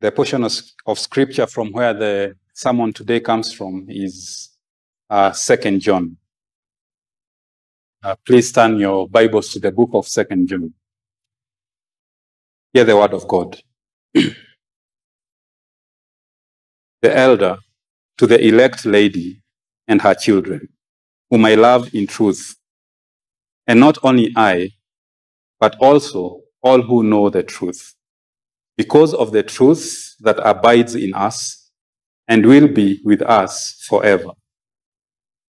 the portion of, of scripture from where the sermon today comes from is uh, Second John. Uh, please turn your Bibles to the book of Second John. Hear the word of God. the elder to the elect lady and her children, whom I love in truth, and not only I, but also all who know the truth, because of the truth that abides in us and will be with us forever.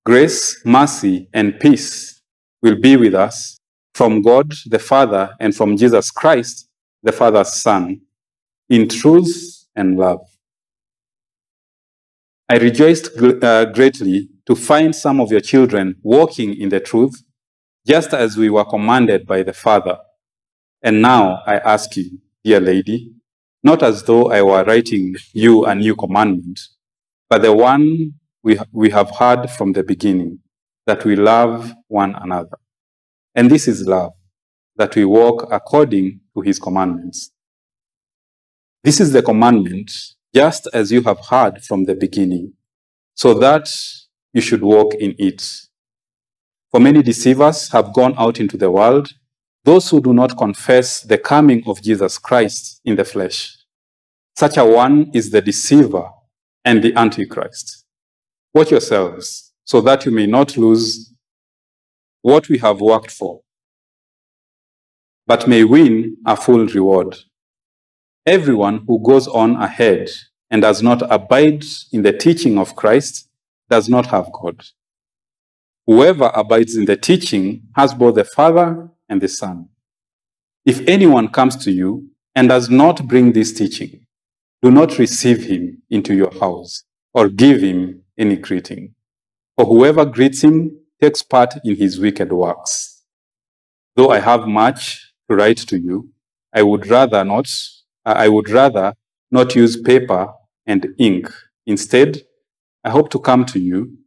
Grace, mercy, and peace will be with us from God the Father and from Jesus Christ, the Father's Son, in truth and love. I rejoiced uh, greatly to find some of your children walking in the truth, just as we were commanded by the Father. And now I ask you, dear lady, not as though I were writing you a new commandment, but the one we, we have heard from the beginning, that we love one another. And this is love, that we walk according to his commandments. This is the commandment, just as you have heard from the beginning, so that you should walk in it. For many deceivers have gone out into the world, those who do not confess the coming of Jesus Christ in the flesh. Such a one is the deceiver and the antichrist. Watch yourselves so that you may not lose what we have worked for, but may win a full reward. Everyone who goes on ahead and does not abide in the teaching of Christ does not have God. Whoever abides in the teaching has both the Father and the Son. If anyone comes to you and does not bring this teaching, do not receive him into your house or give him any greeting. For whoever greets him takes part in his wicked works. Though I have much to write to you, I would rather not, uh, I would rather not use paper and ink. Instead, I hope to come to you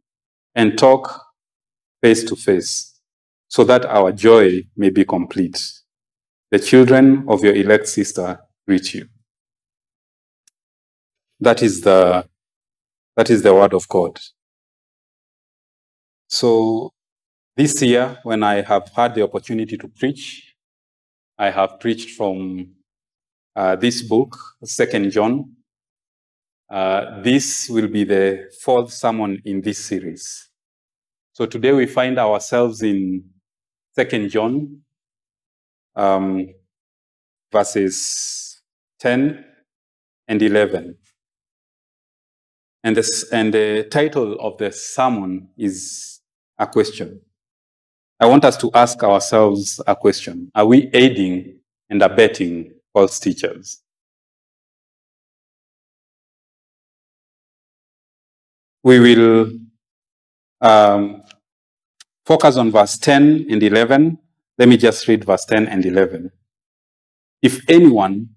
and talk face to face so that our joy may be complete. The children of your elect sister greet you. That is the, that is the word of God. So this year, when I have had the opportunity to preach, I have preached from uh, this book, Second John. Uh, this will be the fourth sermon in this series. So today we find ourselves in Second John, um, verses 10 and 11. And, this, and the title of the sermon is a question. I want us to ask ourselves a question. Are we aiding and abetting false teachers? We will um, focus on verse 10 and 11. Let me just read verse 10 and 11. If anyone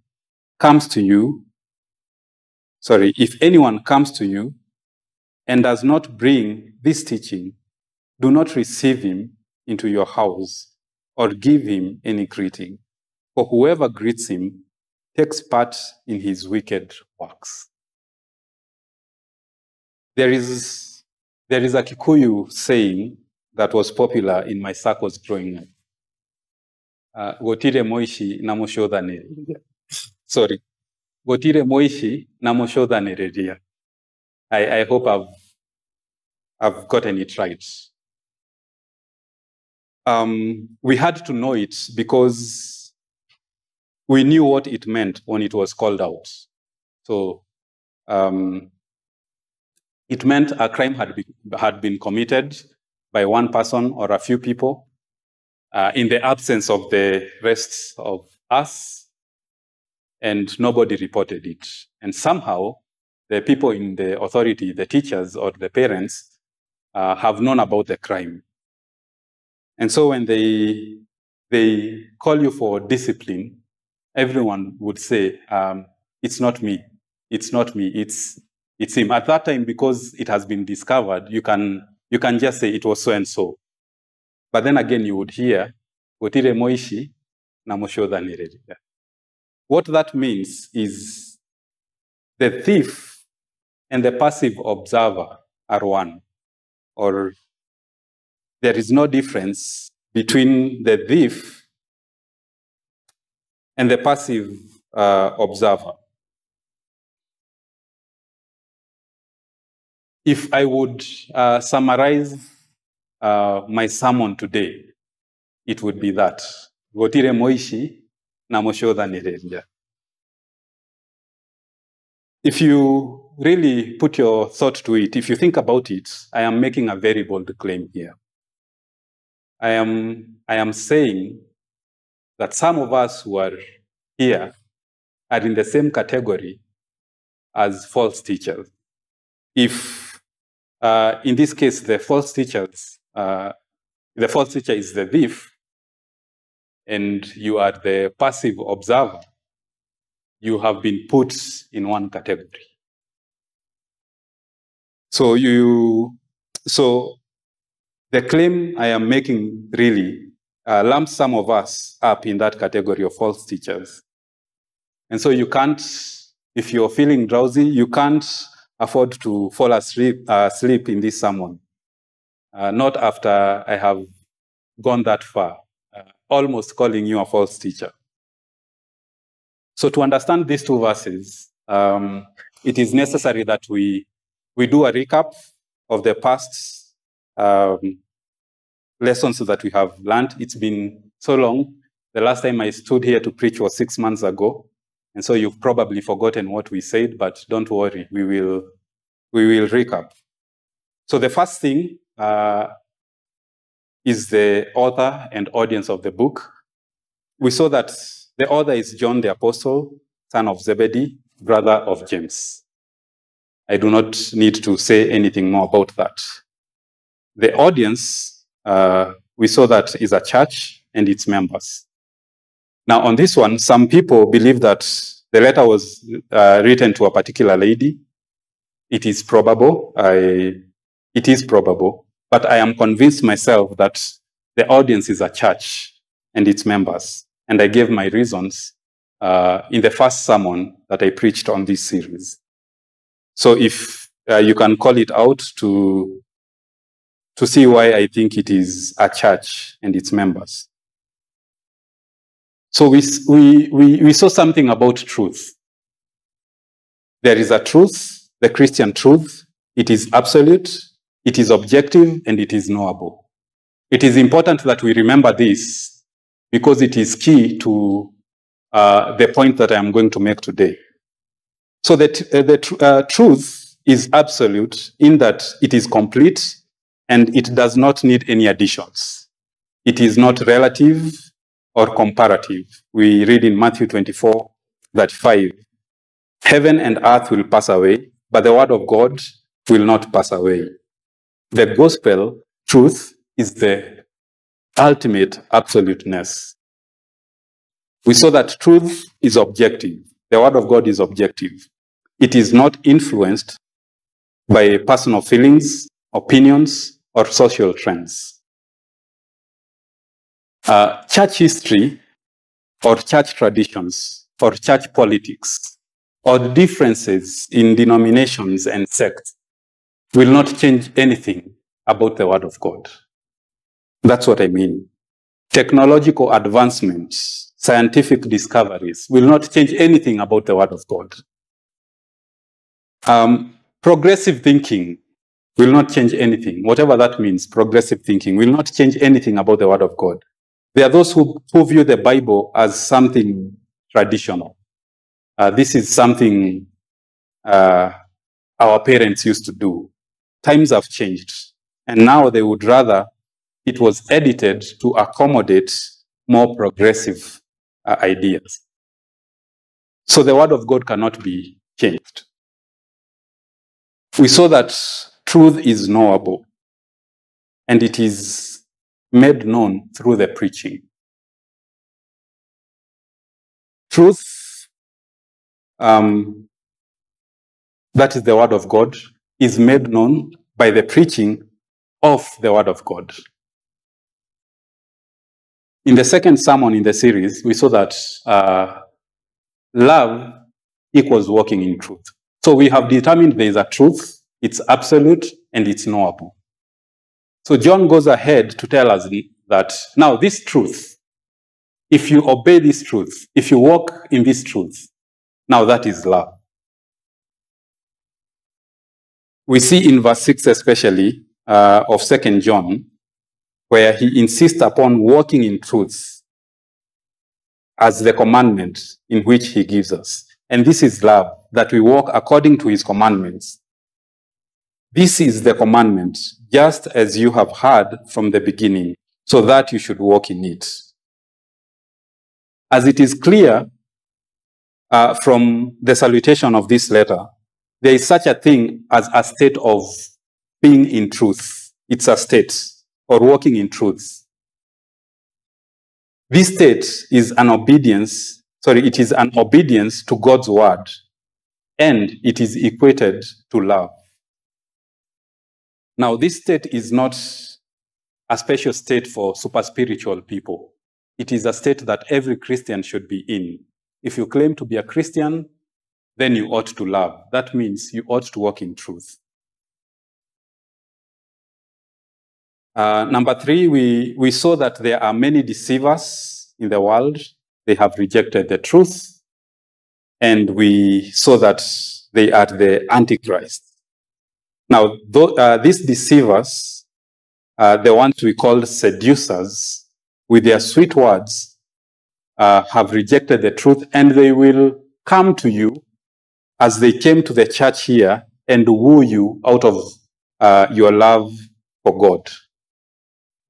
comes to you, sorry, if anyone comes to you and does not bring this teaching, do not receive him into your house or give him any greeting. For whoever greets him takes part in his wicked works. There is, there is a Kikuyu saying that was popular in my circles growing up. Uh, gotire moishi. Sorry. Gotire moishi na mushodhanereria. I, I hope I've, I've gotten it right. Um, we had to know it because we knew what it meant when it was called out. So um, it meant a crime had, be, had been committed by one person or a few people uh, in the absence of the rest of us, and nobody reported it. And somehow, the people in the authority, the teachers or the parents, uh, have known about the crime. And so when they, they call you for discipline, everyone would say, um, it's not me. It's not me. It's, it's him. At that time, because it has been discovered, you can, you can just say it was so and so. But then again, you would hear, Gotire moishi na. What that means is the thief and the passive observer are one, or there is no difference between the thief and the passive uh, observer. If I would uh, summarize uh, my sermon today, it would be that. Gotire moishi If you really put your thought to it, if you think about it, I am making a very bold claim here. I am, I am saying that some of us who are here are in the same category as false teachers. If, uh, in this case, the false teachers, uh, the false teacher is the thief, and you are the passive observer, you have been put in one category. So you, so the claim I am making really uh, lumps some of us up in that category of false teachers. And so you can't, if you're feeling drowsy, you can't afford to fall asleep, uh, sleep in this sermon. Uh, not after I have gone that far, almost calling you a false teacher. So to understand these two verses, um, it is necessary that we, we do a recap of the past um, lessons that we have learned. It's been so long. The last time I stood here to preach was six months ago. And so you've probably forgotten what we said, but don't worry, we will, we will recap. So the first thing uh, is the author and audience of the book. We saw that the author is John the Apostle, son of Zebedee, brother of James. I do not need to say anything more about that. The audience, uh, we saw that is a church and its members. Now, on this one, some people believe that the letter was uh, written to a particular lady. It is probable. I, it is probable. But I am convinced myself that the audience is a church and its members and I gave my reasons uh, in the first sermon that I preached on this series. So if uh, you can call it out to, to see why I think it is a church and its members. So we, we, we, we saw something about truth. There is a truth, the Christian truth. It is absolute, it is objective, and it is knowable. It is important that we remember this because it is key to uh, the point that I am going to make today. So that uh, the tr uh, truth is absolute in that it is complete and it does not need any additions. It is not relative or comparative. We read in Matthew 24, that 5, heaven and earth will pass away, but the word of God will not pass away. The gospel truth is the ultimate absoluteness. We saw that truth is objective. The word of God is objective. It is not influenced by personal feelings, opinions, or social trends. Uh, church history or church traditions or church politics or differences in denominations and sects will not change anything about the Word of God. That's what I mean. Technological advancements, scientific discoveries will not change anything about the Word of God. Um, progressive thinking will not change anything. Whatever that means, progressive thinking will not change anything about the Word of God. There are those who, who view the Bible as something traditional. Uh, this is something uh, our parents used to do. Times have changed. And now they would rather it was edited to accommodate more progressive uh, ideas. So the word of God cannot be changed. We saw that truth is knowable and it is made known through the preaching. Truth, um, that is the word of God, is made known by the preaching of the word of God. In the second sermon in the series, we saw that uh, love equals walking in truth. So we have determined there is a truth, it's absolute, and it's knowable. So John goes ahead to tell us that now this truth, if you obey this truth, if you walk in this truth, now that is love. We see in verse 6 especially uh, of 2nd John, where he insists upon walking in truth as the commandment in which he gives us. And this is love, that we walk according to his commandments. This is the commandment, just as you have heard from the beginning, so that you should walk in it. As it is clear uh, from the salutation of this letter, there is such a thing as a state of being in truth. It's a state or walking in truth. This state is an obedience, sorry, it is an obedience to God's word, and it is equated to love. Now, this state is not a special state for super spiritual people. It is a state that every Christian should be in. If you claim to be a Christian, then you ought to love. That means you ought to walk in truth. Uh, number three, we, we saw that there are many deceivers in the world. They have rejected the truth. And we saw that they are the Antichrist. Now, uh, these deceivers, uh, the ones we call seducers, with their sweet words, uh, have rejected the truth and they will come to you as they came to the church here and woo you out of uh, your love for God.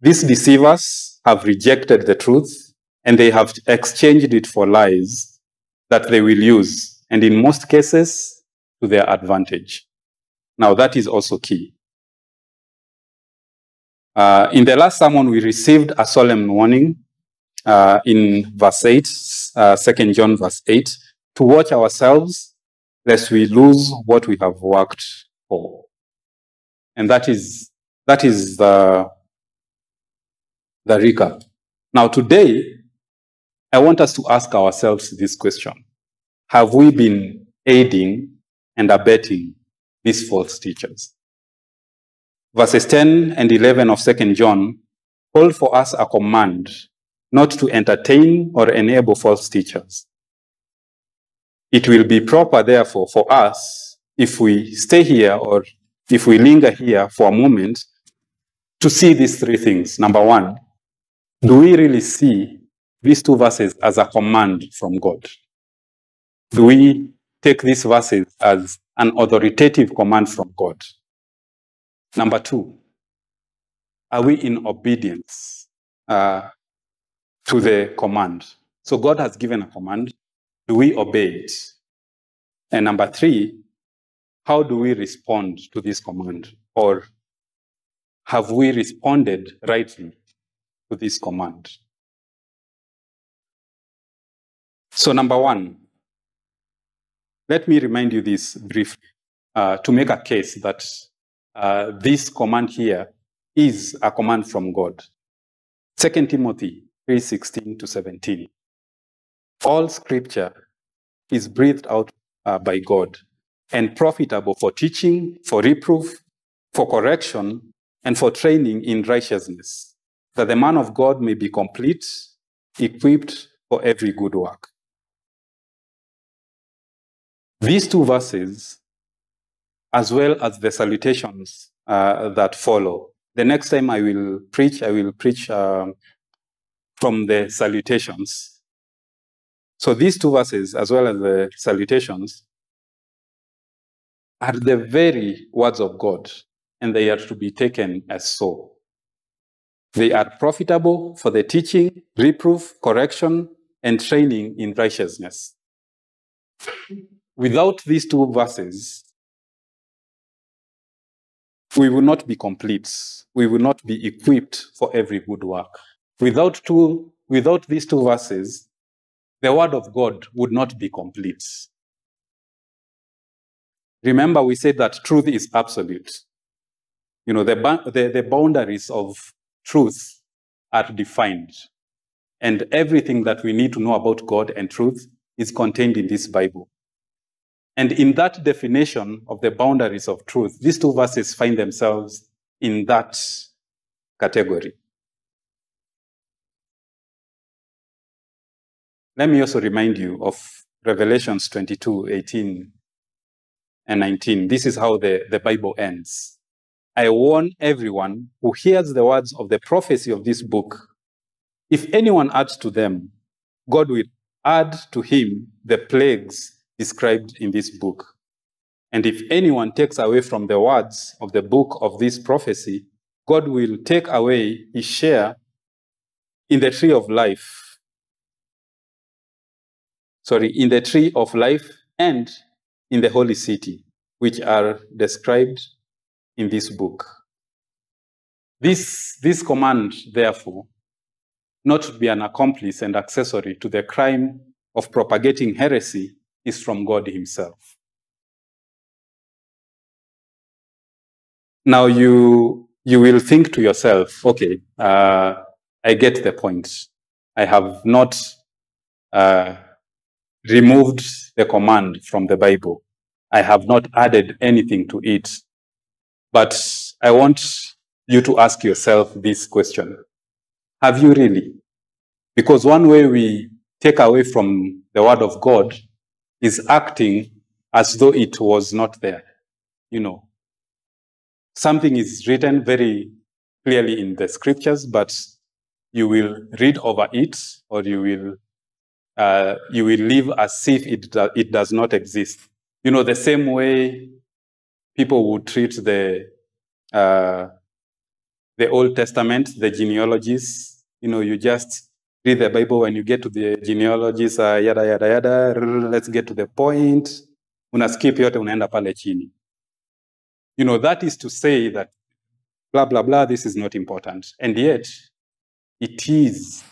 These deceivers have rejected the truth and they have exchanged it for lies that they will use, and in most cases, to their advantage. Now, that is also key. Uh, in the last sermon, we received a solemn warning uh, in verse 8, uh, 2 John verse 8, to watch ourselves lest we lose what we have worked for. And that is, that is the, the recap. Now, today, I want us to ask ourselves this question Have we been aiding and abetting these false teachers? Verses 10 and 11 of 2 John call for us a command not to entertain or enable false teachers. It will be proper, therefore, for us, if we stay here or if we linger here for a moment, to see these three things. Number one, do we really see these two verses as a command from God? Do we take these verses as an authoritative command from God? Number two, are we in obedience uh, to the command? So God has given a command. Do we obey it? And number three, how do we respond to this command? Or have we responded rightly to this command? So, number one, let me remind you this briefly uh, to make a case that uh, this command here is a command from God. 2 Timothy 3:16 to 17. All scripture is breathed out uh, by God and profitable for teaching, for reproof, for correction, and for training in righteousness, that the man of God may be complete, equipped for every good work. These two verses, as well as the salutations uh, that follow, the next time I will preach, I will preach uh, from the salutations so these two verses, as well as the salutations, are the very words of God, and they are to be taken as so. They are profitable for the teaching, reproof, correction, and training in righteousness. Without these two verses, we will not be complete. We will not be equipped for every good work. Without, two, without these two verses, the word of God would not be complete. Remember, we said that truth is absolute. You know, the, the, the boundaries of truth are defined. And everything that we need to know about God and truth is contained in this Bible. And in that definition of the boundaries of truth, these two verses find themselves in that category. Let me also remind you of Revelations 22 18 and 19. This is how the, the Bible ends. I warn everyone who hears the words of the prophecy of this book. If anyone adds to them, God will add to him the plagues described in this book. And if anyone takes away from the words of the book of this prophecy, God will take away his share in the tree of life. Sorry, in the tree of life and in the holy city, which are described in this book. This, this command, therefore, not to be an accomplice and accessory to the crime of propagating heresy, is from God Himself. Now you, you will think to yourself, okay, uh, I get the point. I have not uh, removed the command from the Bible. I have not added anything to it. But I want you to ask yourself this question. Have you really? Because one way we take away from the word of God is acting as though it was not there. You know, something is written very clearly in the scriptures, but you will read over it or you will uh, you will live as if it, do, it does not exist. You know, the same way people would treat the uh, the Old Testament, the genealogies. You know, you just read the Bible when you get to the genealogies, uh, yada yada yada. Let's get to the point. Una skip yote unaenda pale chini. You know, that is to say that blah blah blah. This is not important, and yet it is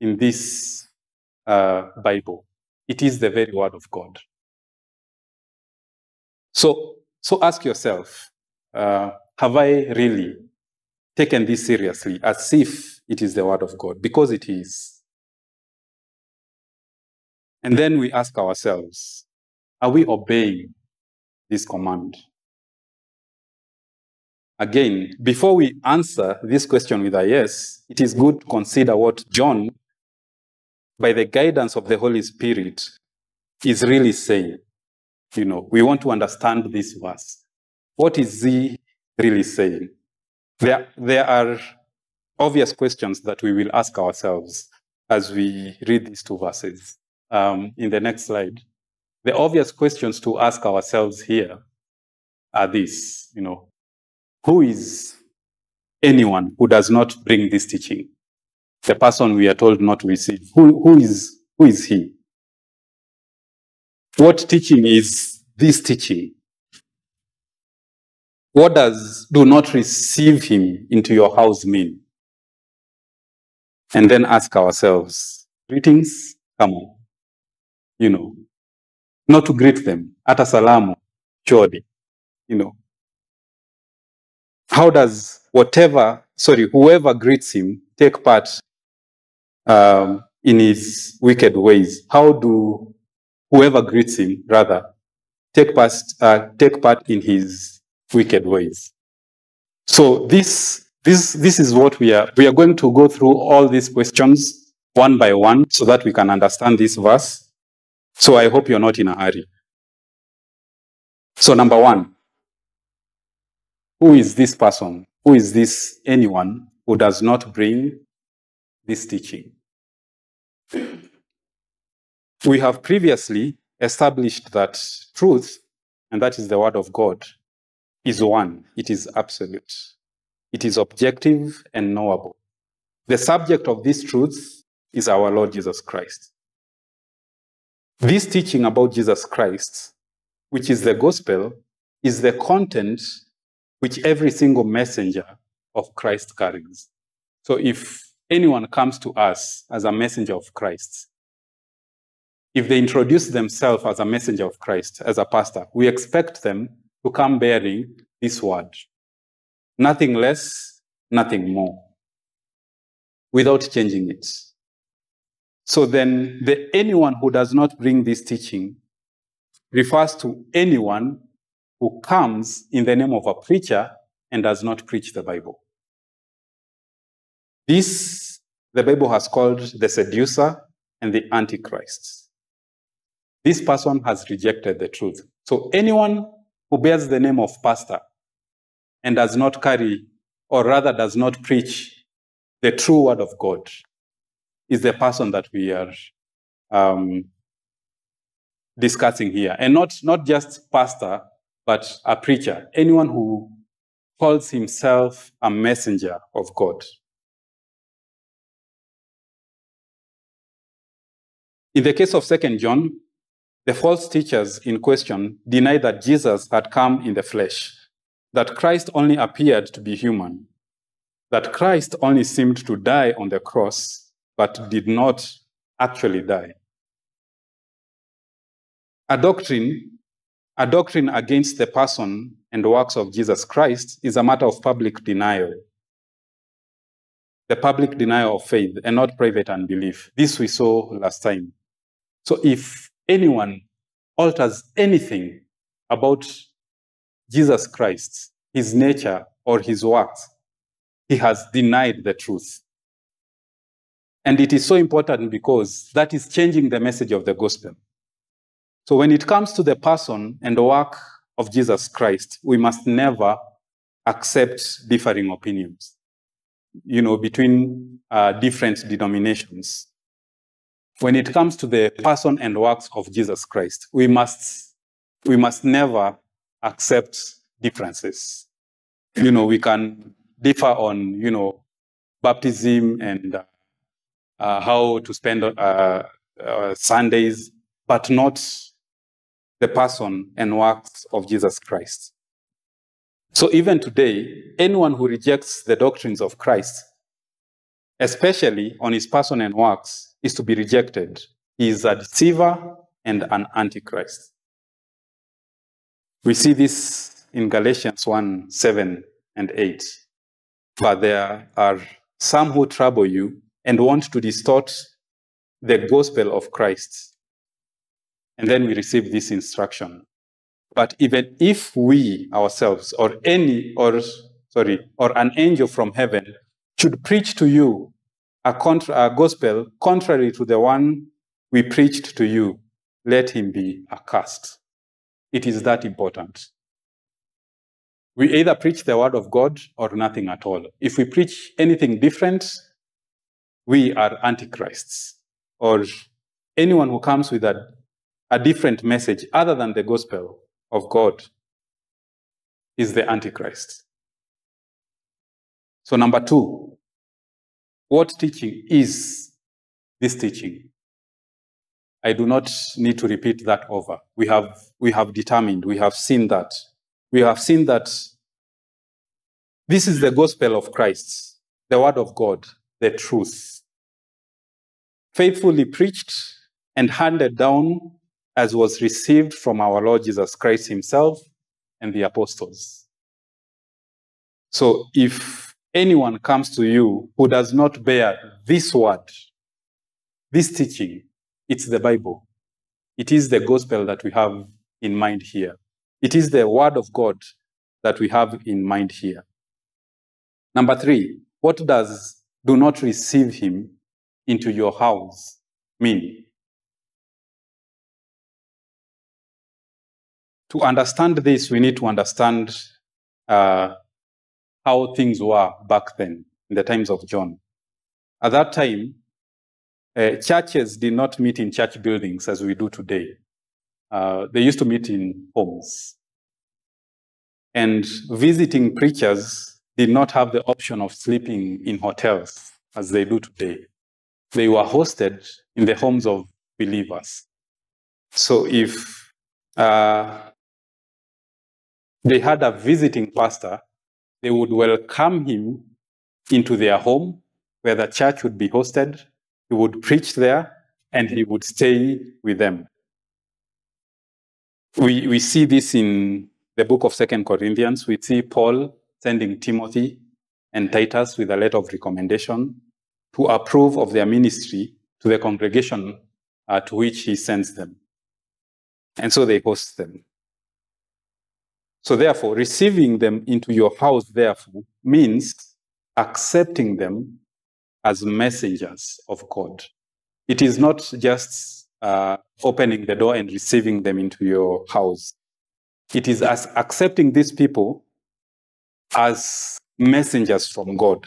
in this uh, Bible. It is the very word of God. So, so ask yourself, uh, have I really taken this seriously as if it is the word of God? Because it is. And then we ask ourselves, are we obeying this command? Again, before we answer this question with a yes, it is good to consider what John, by the guidance of the Holy Spirit, is really saying. You know, we want to understand this verse. What is he really saying? There, there are obvious questions that we will ask ourselves as we read these two verses. Um, in the next slide, the obvious questions to ask ourselves here are these, you know, who is anyone who does not bring this teaching? The person we are told not to receive. Who, who, is, who is he? What teaching is this teaching? What does do not receive him into your house mean? And then ask ourselves, greetings, come on. You know, not to greet them, ata salamu, chodi, you know. How does whatever, sorry, whoever greets him take part um, in his wicked ways? How do whoever greets him, rather, take part, uh, take part in his wicked ways. So this, this, this is what we are, we are going to go through all these questions one by one so that we can understand this verse. So I hope you're not in a hurry. So number one, who is this person? Who is this anyone who does not bring this teaching? We have previously established that truth, and that is the word of God, is one. It is absolute. It is objective and knowable. The subject of this truth is our Lord Jesus Christ. This teaching about Jesus Christ, which is the gospel, is the content which every single messenger of Christ carries. So if anyone comes to us as a messenger of Christ, if they introduce themselves as a messenger of Christ, as a pastor, we expect them to come bearing this word. Nothing less, nothing more, without changing it. So then, the, anyone who does not bring this teaching refers to anyone who comes in the name of a preacher and does not preach the Bible. This, the Bible has called the seducer and the antichrist. This person has rejected the truth. So anyone who bears the name of pastor and does not carry, or rather does not preach the true word of God, is the person that we are um, discussing here. And not, not just pastor, but a preacher, anyone who calls himself a messenger of God. In the case of Second John, the false teachers in question deny that Jesus had come in the flesh, that Christ only appeared to be human, that Christ only seemed to die on the cross, but did not actually die. A doctrine, a doctrine against the person and works of Jesus Christ is a matter of public denial. The public denial of faith and not private unbelief. This we saw last time. So if anyone alters anything about Jesus Christ, his nature, or his works, he has denied the truth. And it is so important because that is changing the message of the gospel. So when it comes to the person and the work of Jesus Christ, we must never accept differing opinions, you know, between uh, different denominations when it comes to the person and works of Jesus Christ, we must, we must never accept differences. You know, we can differ on, you know, baptism and uh, uh, how to spend uh, uh Sundays, but not the person and works of Jesus Christ. So even today, anyone who rejects the doctrines of Christ, especially on his person and works, is to be rejected. He is a deceiver and an antichrist. We see this in Galatians 1 7 and 8. But there are some who trouble you and want to distort the gospel of Christ. And then we receive this instruction. But even if we ourselves or any or sorry, or an angel from heaven should preach to you a, contra- a gospel contrary to the one we preached to you, let him be accursed. It is that important. We either preach the word of God or nothing at all. If we preach anything different, we are antichrists. Or anyone who comes with a, a different message other than the gospel of God is the antichrist. So, number two, what teaching is this teaching? I do not need to repeat that over. We have, we have determined, we have seen that. We have seen that this is the gospel of Christ, the word of God, the truth. Faithfully preached and handed down as was received from our Lord Jesus Christ himself and the apostles. So if anyone comes to you who does not bear this word, this teaching, it's the Bible. It is the gospel that we have in mind here. It is the word of God that we have in mind here. Number three, what does do not receive him into your house mean? To understand this, we need to understand uh, how things were back then in the times of John. At that time, uh, churches did not meet in church buildings as we do today. Uh, they used to meet in homes. And visiting preachers did not have the option of sleeping in hotels as they do today. They were hosted in the homes of believers. So if uh, they had a visiting pastor, they would welcome him into their home where the church would be hosted. He would preach there and he would stay with them. We, we see this in the book of Second Corinthians. We see Paul sending Timothy and Titus with a letter of recommendation to approve of their ministry to the congregation uh, to which he sends them. And so they host them. So therefore, receiving them into your house, therefore, means accepting them as messengers of God. It is not just uh, opening the door and receiving them into your house. It is as accepting these people as messengers from God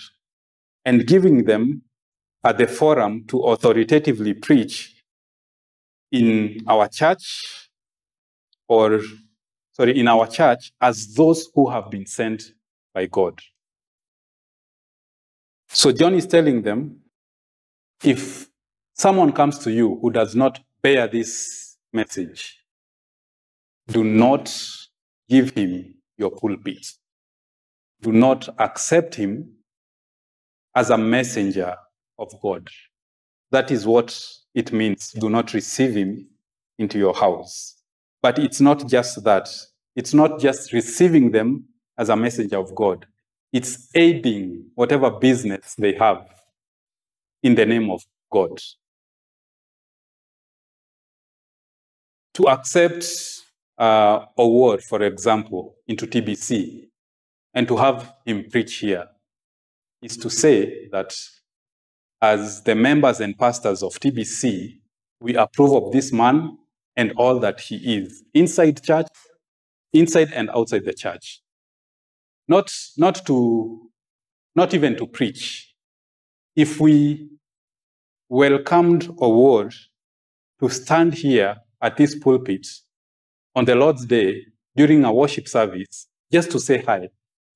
and giving them at the forum to authoritatively preach in our church or sorry in our church as those who have been sent by God. So John is telling them if someone comes to you who does not bear this message, do not give him your pulpit. Do not accept him as a messenger of God. That is what it means. Do not receive him into your house. But it's not just that. It's not just receiving them as a messenger of God. It's aiding whatever business they have in the name of God. To accept uh, a word, for example, into TBC and to have him preach here is to say that as the members and pastors of TBC, we approve of this man and all that he is inside church, inside and outside the church. Not, not to, not even to preach. If we welcomed a word to stand here at this pulpit on the Lord's Day during a worship service just to say hi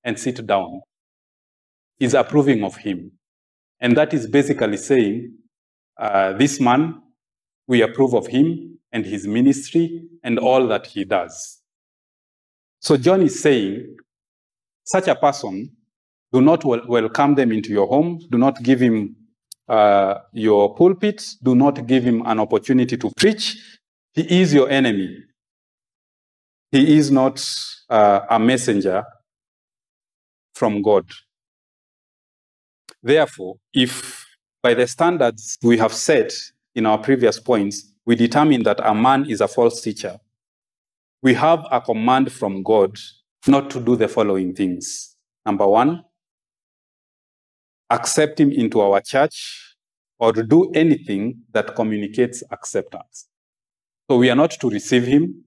and sit down is approving of him. And that is basically saying, uh, this man, we approve of him and his ministry and all that he does. So John is saying, such a person, do not wel welcome them into your home, do not give him uh, your pulpit, do not give him an opportunity to preach. He is your enemy. He is not uh, a messenger from God. Therefore, if by the standards we have set in our previous points, we determine that a man is a false teacher, we have a command from God not to do the following things. Number one, accept him into our church or do anything that communicates acceptance. So we are not to receive him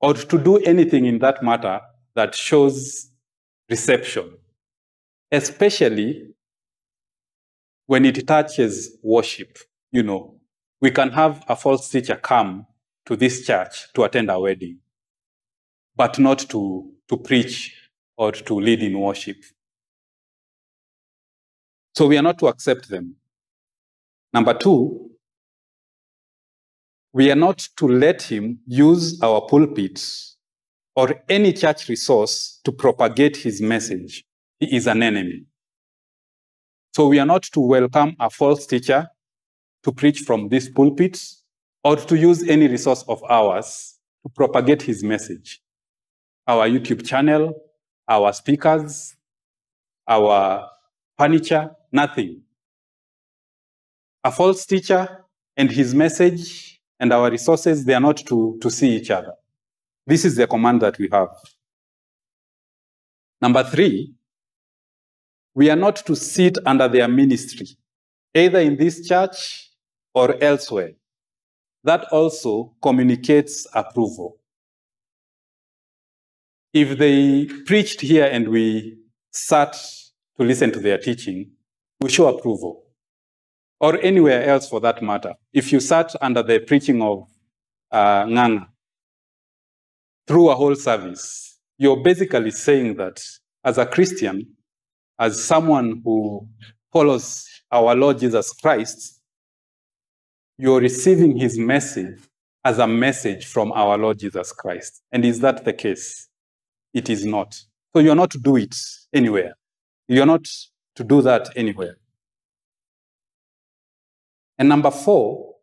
or to do anything in that matter that shows reception, especially when it touches worship. You know, we can have a false teacher come to this church to attend a wedding, but not to, to preach or to lead in worship. So we are not to accept them. Number two, we are not to let him use our pulpits or any church resource to propagate his message. He is an enemy. So we are not to welcome a false teacher to preach from this pulpit or to use any resource of ours to propagate his message. Our YouTube channel, our speakers, our furniture, nothing. A false teacher and his message and our resources, they are not to, to see each other. This is the command that we have. Number three, we are not to sit under their ministry, either in this church or elsewhere. That also communicates approval. If they preached here and we sat to listen to their teaching, we show approval. Or anywhere else for that matter. If you sat under the preaching of uh, Nganga through a whole service, you're basically saying that as a Christian, as someone who follows our Lord Jesus Christ, you're receiving his message as a message from our Lord Jesus Christ. And is that the case? It is not. So you're not to do it anywhere. You're not to do that anywhere. And number four,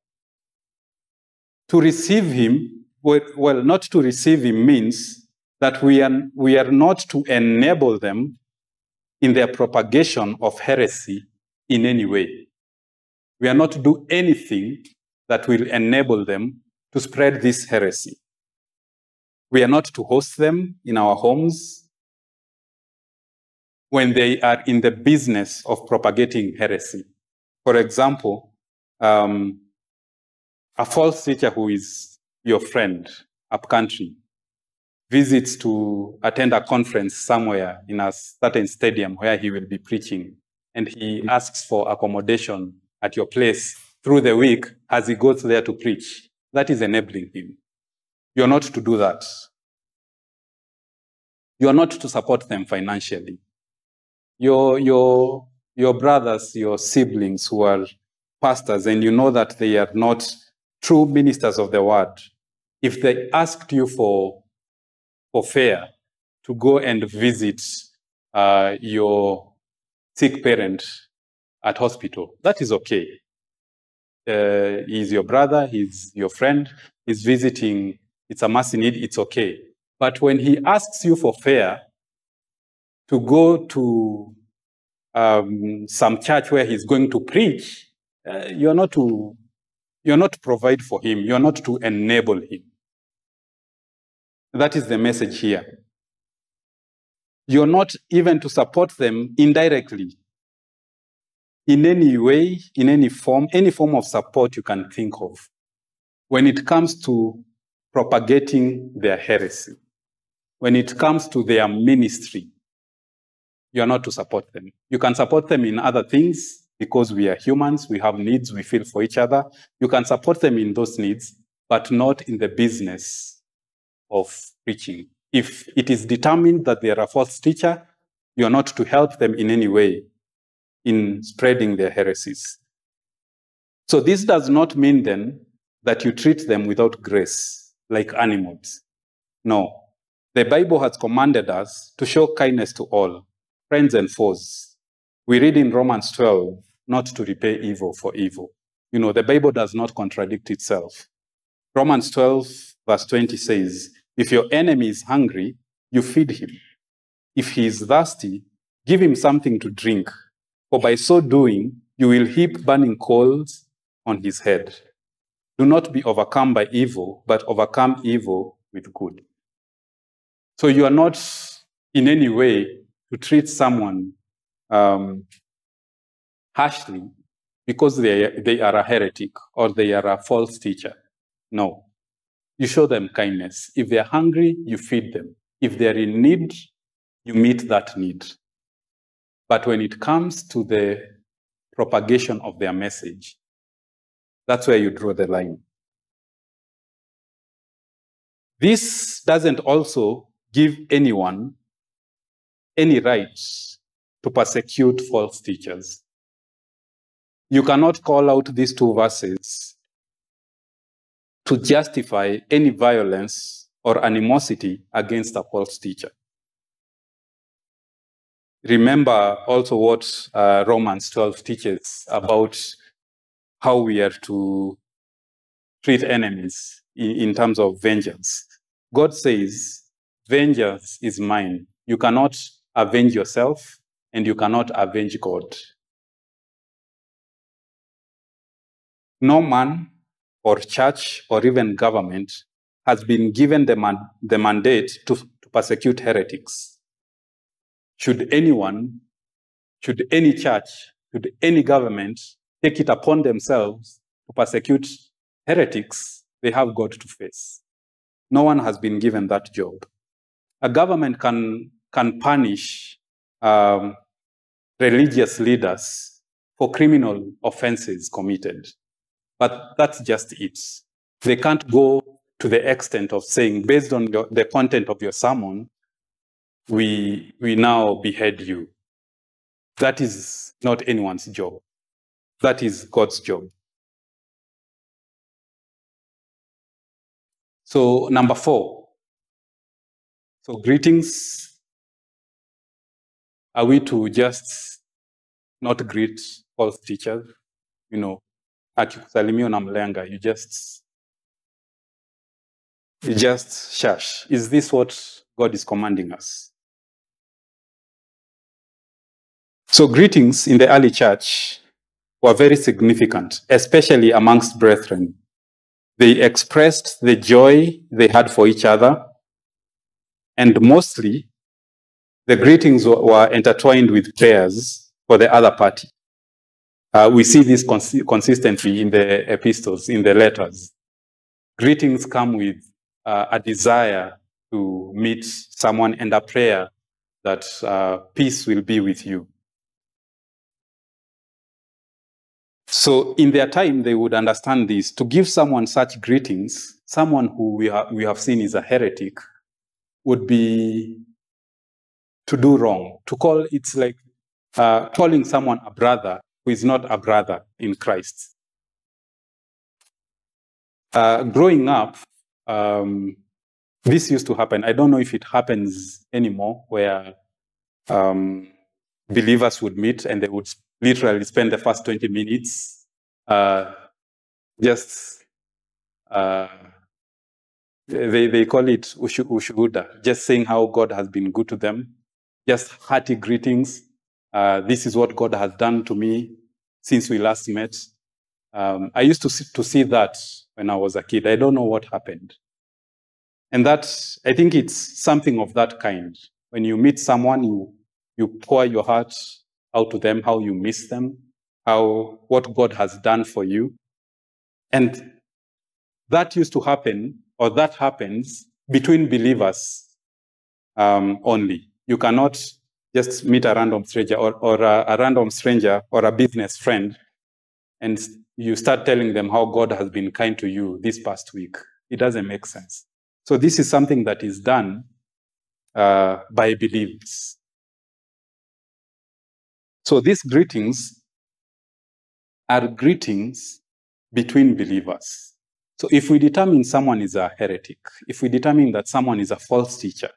to receive him, well, not to receive him means that we are, we are not to enable them in their propagation of heresy in any way. We are not to do anything that will enable them to spread this heresy. We are not to host them in our homes when they are in the business of propagating heresy. For example, um, a false teacher who is your friend up country visits to attend a conference somewhere in a certain stadium where he will be preaching, and he asks for accommodation at your place through the week as he goes there to preach. That is enabling him. You're not to do that. You are not to support them financially. Your, your, your brothers, your siblings who are pastors, and you know that they are not true ministers of the word, if they asked you for, for fare to go and visit uh, your sick parent at hospital, that is okay. Uh, he's your brother, he's your friend, he's visiting, it's a mercy need, it's okay. But when he asks you for fare to go to um, some church where he's going to preach, uh, you're not to you're not to provide for him, you're not to enable him. That is the message here. You're not even to support them indirectly in any way, in any form, any form of support you can think of when it comes to propagating their heresy, when it comes to their ministry, you're not to support them. You can support them in other things because we are humans, we have needs, we feel for each other. You can support them in those needs, but not in the business of preaching. If it is determined that they are a false teacher, you're not to help them in any way in spreading their heresies. So this does not mean then that you treat them without grace, like animals. No. The Bible has commanded us to show kindness to all, friends and foes. We read in Romans 12, not to repay evil for evil. You know, the Bible does not contradict itself. Romans 12, verse 20 says, If your enemy is hungry, you feed him. If he is thirsty, give him something to drink for by so doing, you will heap burning coals on his head. Do not be overcome by evil, but overcome evil with good. So you are not in any way to treat someone um, harshly because they, they are a heretic or they are a false teacher. No. You show them kindness. If they're hungry, you feed them. If they're in need, you meet that need. But when it comes to the propagation of their message, that's where you draw the line. This doesn't also give anyone any right to persecute false teachers. You cannot call out these two verses to justify any violence or animosity against a false teacher remember also what uh, Romans 12 teaches about how we are to treat enemies in, in terms of vengeance. God says, Vengeance is mine. You cannot avenge yourself, and you cannot avenge God. No man or church or even government has been given the, man, the mandate to, to persecute heretics should anyone, should any church, should any government take it upon themselves to persecute heretics, they have God to face. No one has been given that job. A government can, can punish um, religious leaders for criminal offenses committed. But that's just it. They can't go to the extent of saying, based on the, the content of your sermon, we, we now behead you. That is not anyone's job. That is God's job. So, number four. So, greetings. Are we to just not greet false teachers? You know, akikusalimia unamlenga, you just, you just shush. Is this what God is commanding us? So greetings in the early church were very significant, especially amongst brethren. They expressed the joy they had for each other And mostly, the greetings were intertwined with prayers for the other party. Uh, we see this cons consistently in the epistles, in the letters. Greetings come with uh, a desire to meet someone and a prayer that uh, peace will be with you. So in their time, they would understand this. To give someone such greetings, someone who we, ha we have seen is a heretic, would be to do wrong. To call, it's like uh, calling someone a brother who is not a brother in Christ. Uh, growing up, um, this used to happen. I don't know if it happens anymore, where um, believers would meet and they would literally spend the first 20 minutes uh, just, uh, they, they call it ushuhuda, just saying how God has been good to them, just hearty greetings. Uh, this is what God has done to me since we last met. Um, I used to see, to see that when I was a kid. I don't know what happened. And that, I think it's something of that kind. When you meet someone, you, you pour your heart out to them, how you miss them, how, what God has done for you. And that used to happen, or that happens between believers um, only. You cannot just meet a random stranger or, or a, a random stranger or a business friend and you start telling them how God has been kind to you this past week. It doesn't make sense. So this is something that is done uh, by believers. So these greetings are greetings between believers. So if we determine someone is a heretic, if we determine that someone is a false teacher,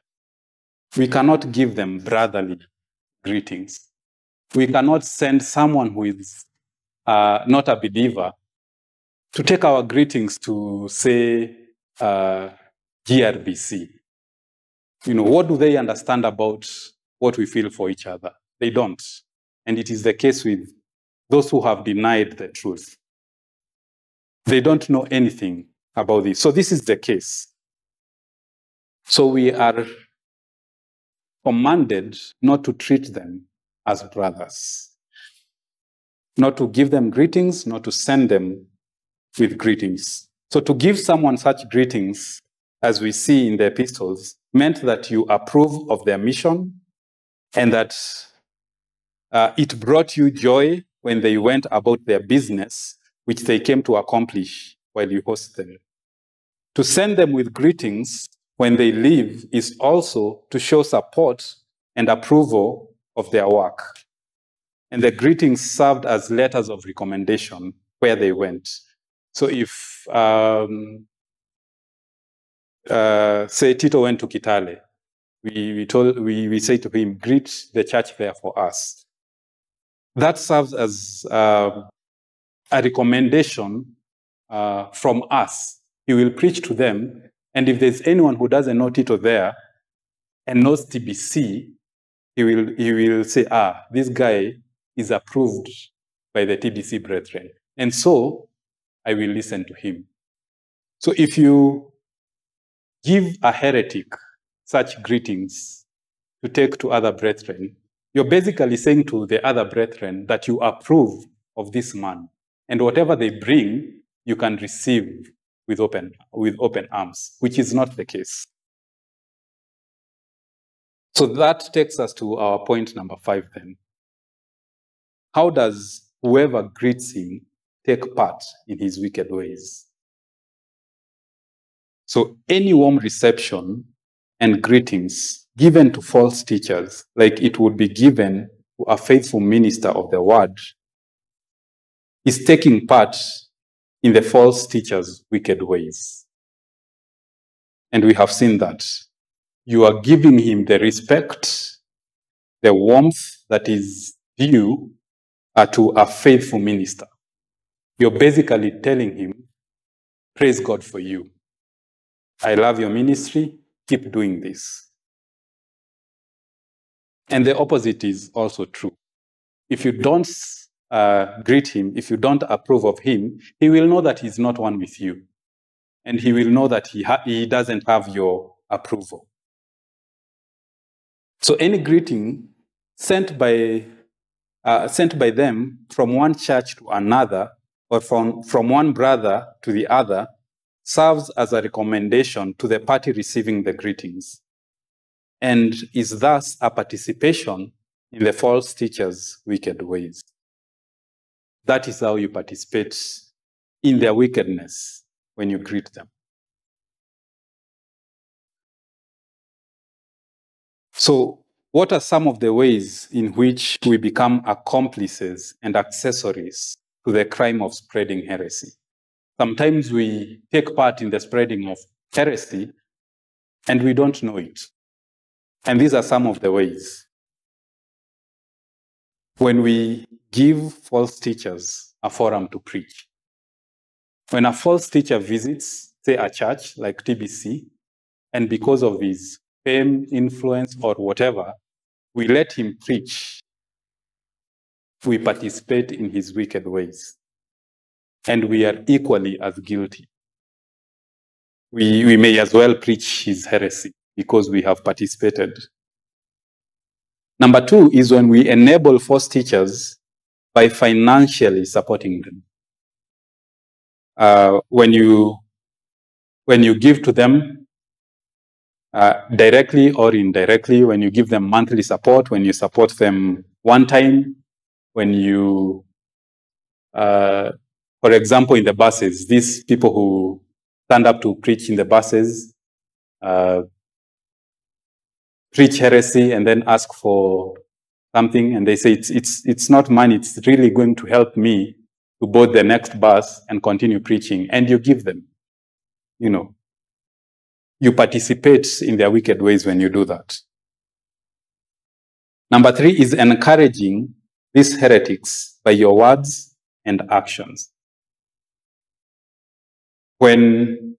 we cannot give them brotherly greetings. We cannot send someone who is uh, not a believer to take our greetings to, say, uh, GRBC. You know, what do they understand about what we feel for each other? They don't. And it is the case with those who have denied the truth. They don't know anything about this. So this is the case. So we are commanded not to treat them as brothers, not to give them greetings, not to send them with greetings. So to give someone such greetings, as we see in the epistles, meant that you approve of their mission and that uh, it brought you joy when they went about their business, which they came to accomplish while you host them. To send them with greetings when they leave is also to show support and approval of their work. And the greetings served as letters of recommendation where they went. So if, um, uh, say, Tito went to Kitale, we, we, told, we, we say to him, greet the church there for us that serves as uh, a recommendation uh, from us. He will preach to them. And if there's anyone who doesn't know Tito there and knows TBC, he will, he will say, ah, this guy is approved by the TBC brethren. And so I will listen to him. So if you give a heretic such greetings to take to other brethren, you're basically saying to the other brethren that you approve of this man. And whatever they bring, you can receive with open, with open arms, which is not the case. So that takes us to our point number five then. How does whoever greets him take part in his wicked ways? So any warm reception and greetings given to false teachers, like it would be given to a faithful minister of the word, is taking part in the false teacher's wicked ways. And we have seen that. You are giving him the respect, the warmth that is due uh, to a faithful minister. You're basically telling him, Praise God for you. I love your ministry. Keep doing this. And the opposite is also true. If you don't uh, greet him, if you don't approve of him, he will know that he's not one with you. And he will know that he, he doesn't have your approval. So any greeting sent by, uh, sent by them from one church to another or from, from one brother to the other serves as a recommendation to the party receiving the greetings and is thus a participation in the false teachers' wicked ways. That is how you participate in their wickedness when you greet them. So, what are some of the ways in which we become accomplices and accessories to the crime of spreading heresy? Sometimes we take part in the spreading of heresy and we don't know it. And these are some of the ways. When we give false teachers a forum to preach, when a false teacher visits, say, a church like TBC, and because of his fame, influence, or whatever, we let him preach. We participate in his wicked ways. And we are equally as guilty. We, we may as well preach his heresy because we have participated. Number two is when we enable false teachers by financially supporting them. Uh, when you when you give to them uh, directly or indirectly, when you give them monthly support, when you support them one time, when you, uh, for example, in the buses, these people who stand up to preach in the buses, uh, preach heresy and then ask for something, and they say it's it's it's not money; it's really going to help me to board the next bus and continue preaching, and you give them, you know, you participate in their wicked ways when you do that. Number three is encouraging these heretics by your words and actions. When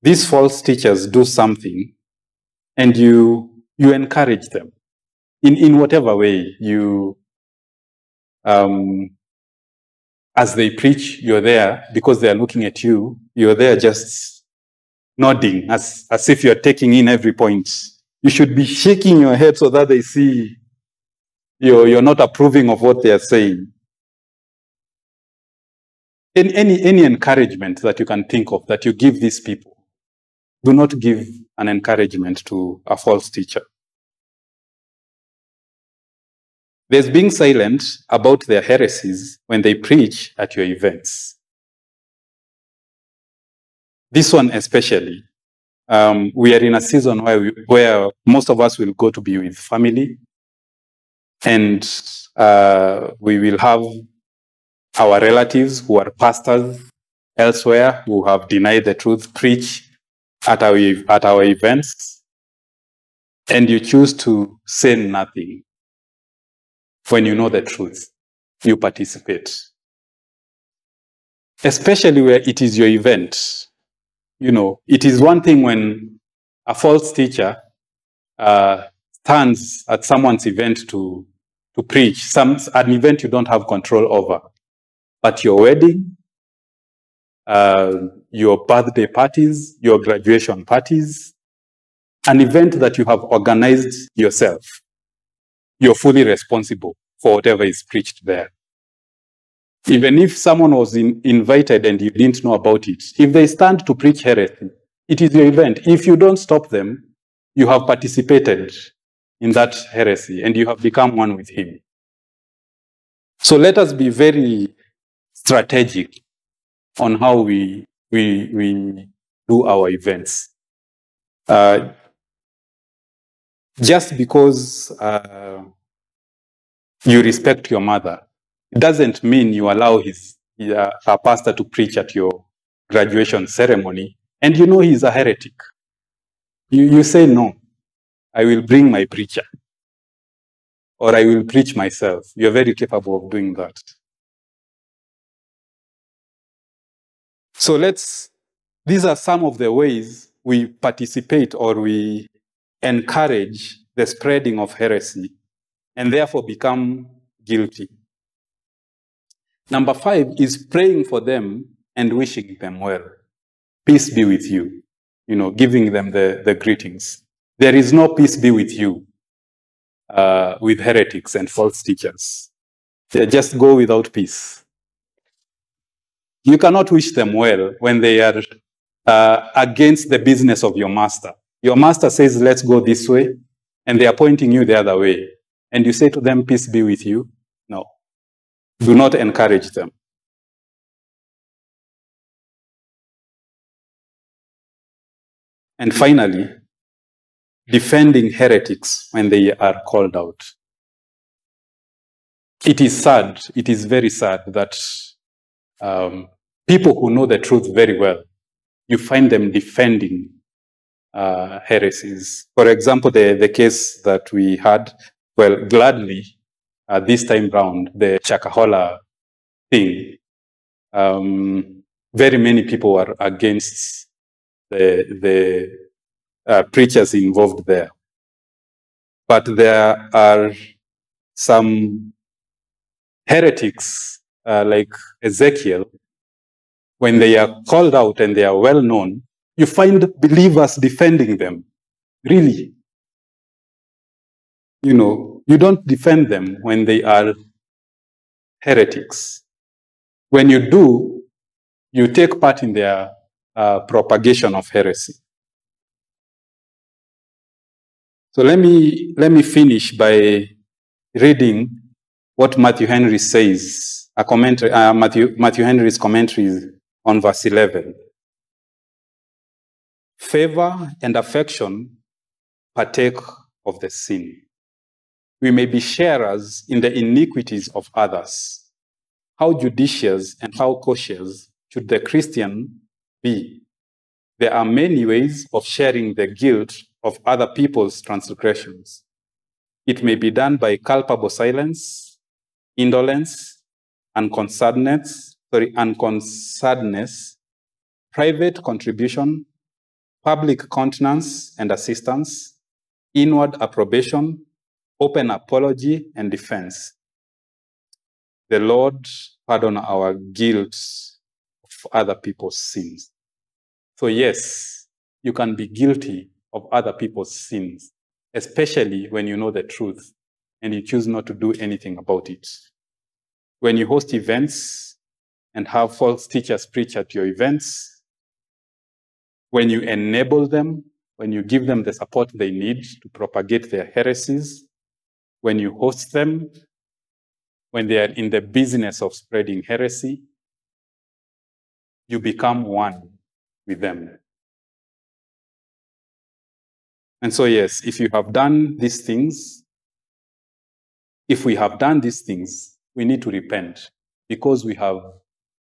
these false teachers do something and you, you encourage them in, in whatever way you, um, as they preach, you're there because they are looking at you. You're there just nodding as, as if you're taking in every point. You should be shaking your head so that they see you're, you're not approving of what they are saying. In any, any encouragement that you can think of that you give these people, do not give an encouragement to a false teacher. There's being silent about their heresies when they preach at your events. This one especially, um, we are in a season where, we, where most of us will go to be with family, and uh, we will have our relatives who are pastors elsewhere who have denied the truth preach at our, at our events, and you choose to say nothing when you know the truth. You participate. Especially where it is your event you know, it is one thing when a false teacher uh, stands at someone's event to, to preach, some, an event you don't have control over. But your wedding, uh, your birthday parties, your graduation parties, an event that you have organized yourself, you're fully responsible for whatever is preached there. Even if someone was in, invited and you didn't know about it, if they stand to preach heresy, it is your event. If you don't stop them, you have participated in that heresy and you have become one with him. So let us be very strategic on how we, we, we do our events. Uh, just because uh, you respect your mother it doesn't mean you allow his, uh, a pastor to preach at your graduation ceremony and you know he's a heretic. You, you say, no, I will bring my preacher or I will preach myself. You're very capable of doing that. So let's, these are some of the ways we participate or we encourage the spreading of heresy and therefore become guilty. Number five is praying for them and wishing them well. Peace be with you. You know, giving them the, the greetings. There is no peace be with you uh, with heretics and false teachers. They just go without peace. You cannot wish them well when they are uh, against the business of your master. Your master says, let's go this way, and they are pointing you the other way. And you say to them, peace be with you. No. Do not encourage them. And finally, defending heretics when they are called out. It is sad, it is very sad that um, people who know the truth very well, you find them defending uh, heresies. For example, the, the case that we had, well, gladly, uh, this time round, the Shakahola thing, um, very many people were against the, the uh, preachers involved there. But there are some heretics uh, like Ezekiel, when they are called out and they are well known, you find believers defending them. Really. You know, you don't defend them when they are heretics. When you do, you take part in their uh, propagation of heresy. So let me, let me finish by reading what Matthew Henry says, a commentary, uh, Matthew, Matthew Henry's commentary on verse 11. Favor and affection partake of the sin. We may be sharers in the iniquities of others. How judicious and how cautious should the Christian be? There are many ways of sharing the guilt of other people's transgressions. It may be done by culpable silence, indolence, and unconcernedness, sorry, unconcernedness, private contribution, public countenance and assistance, inward approbation, open apology and defense. The Lord pardon our guilt of other people's sins. So yes, you can be guilty of other people's sins, especially when you know the truth and you choose not to do anything about it. When you host events and have false teachers preach at your events, when you enable them, when you give them the support they need to propagate their heresies, when you host them, when they are in the business of spreading heresy, you become one with them. And so, yes, if you have done these things, if we have done these things, we need to repent because we have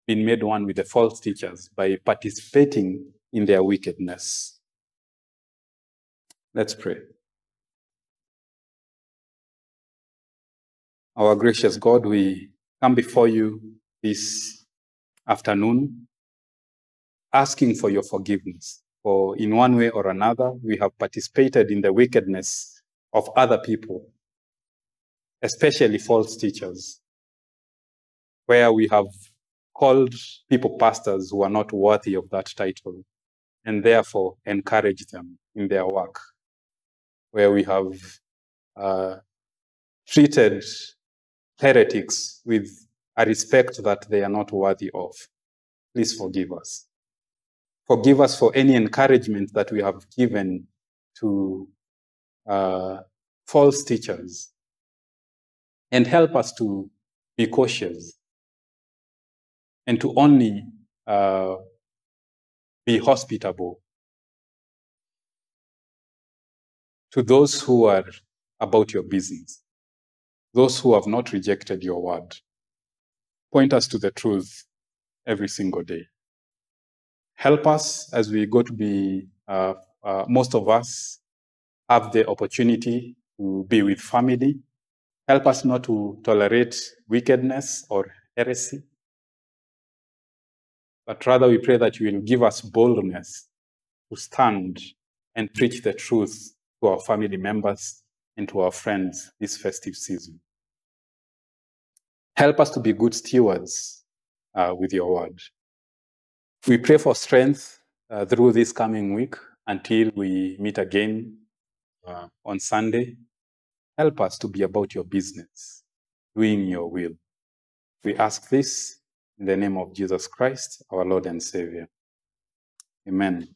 been made one with the false teachers by participating in their wickedness. Let's pray. Our gracious God, we come before you this afternoon asking for your forgiveness for in one way or another, we have participated in the wickedness of other people, especially false teachers, where we have called people pastors who are not worthy of that title and therefore encourage them in their work, where we have uh, treated heretics with a respect that they are not worthy of. Please forgive us. Forgive us for any encouragement that we have given to uh, false teachers. And help us to be cautious and to only uh, be hospitable to those who are about your business, those who have not rejected your word. Point us to the truth every single day help us as we go to be, uh, uh, most of us have the opportunity to be with family. Help us not to tolerate wickedness or heresy. But rather, we pray that you will give us boldness to stand and preach the truth to our family members and to our friends this festive season. Help us to be good stewards uh, with your word. We pray for strength uh, through this coming week until we meet again uh, on Sunday. Help us to be about your business, doing your will. We ask this in the name of Jesus Christ, our Lord and Savior. Amen.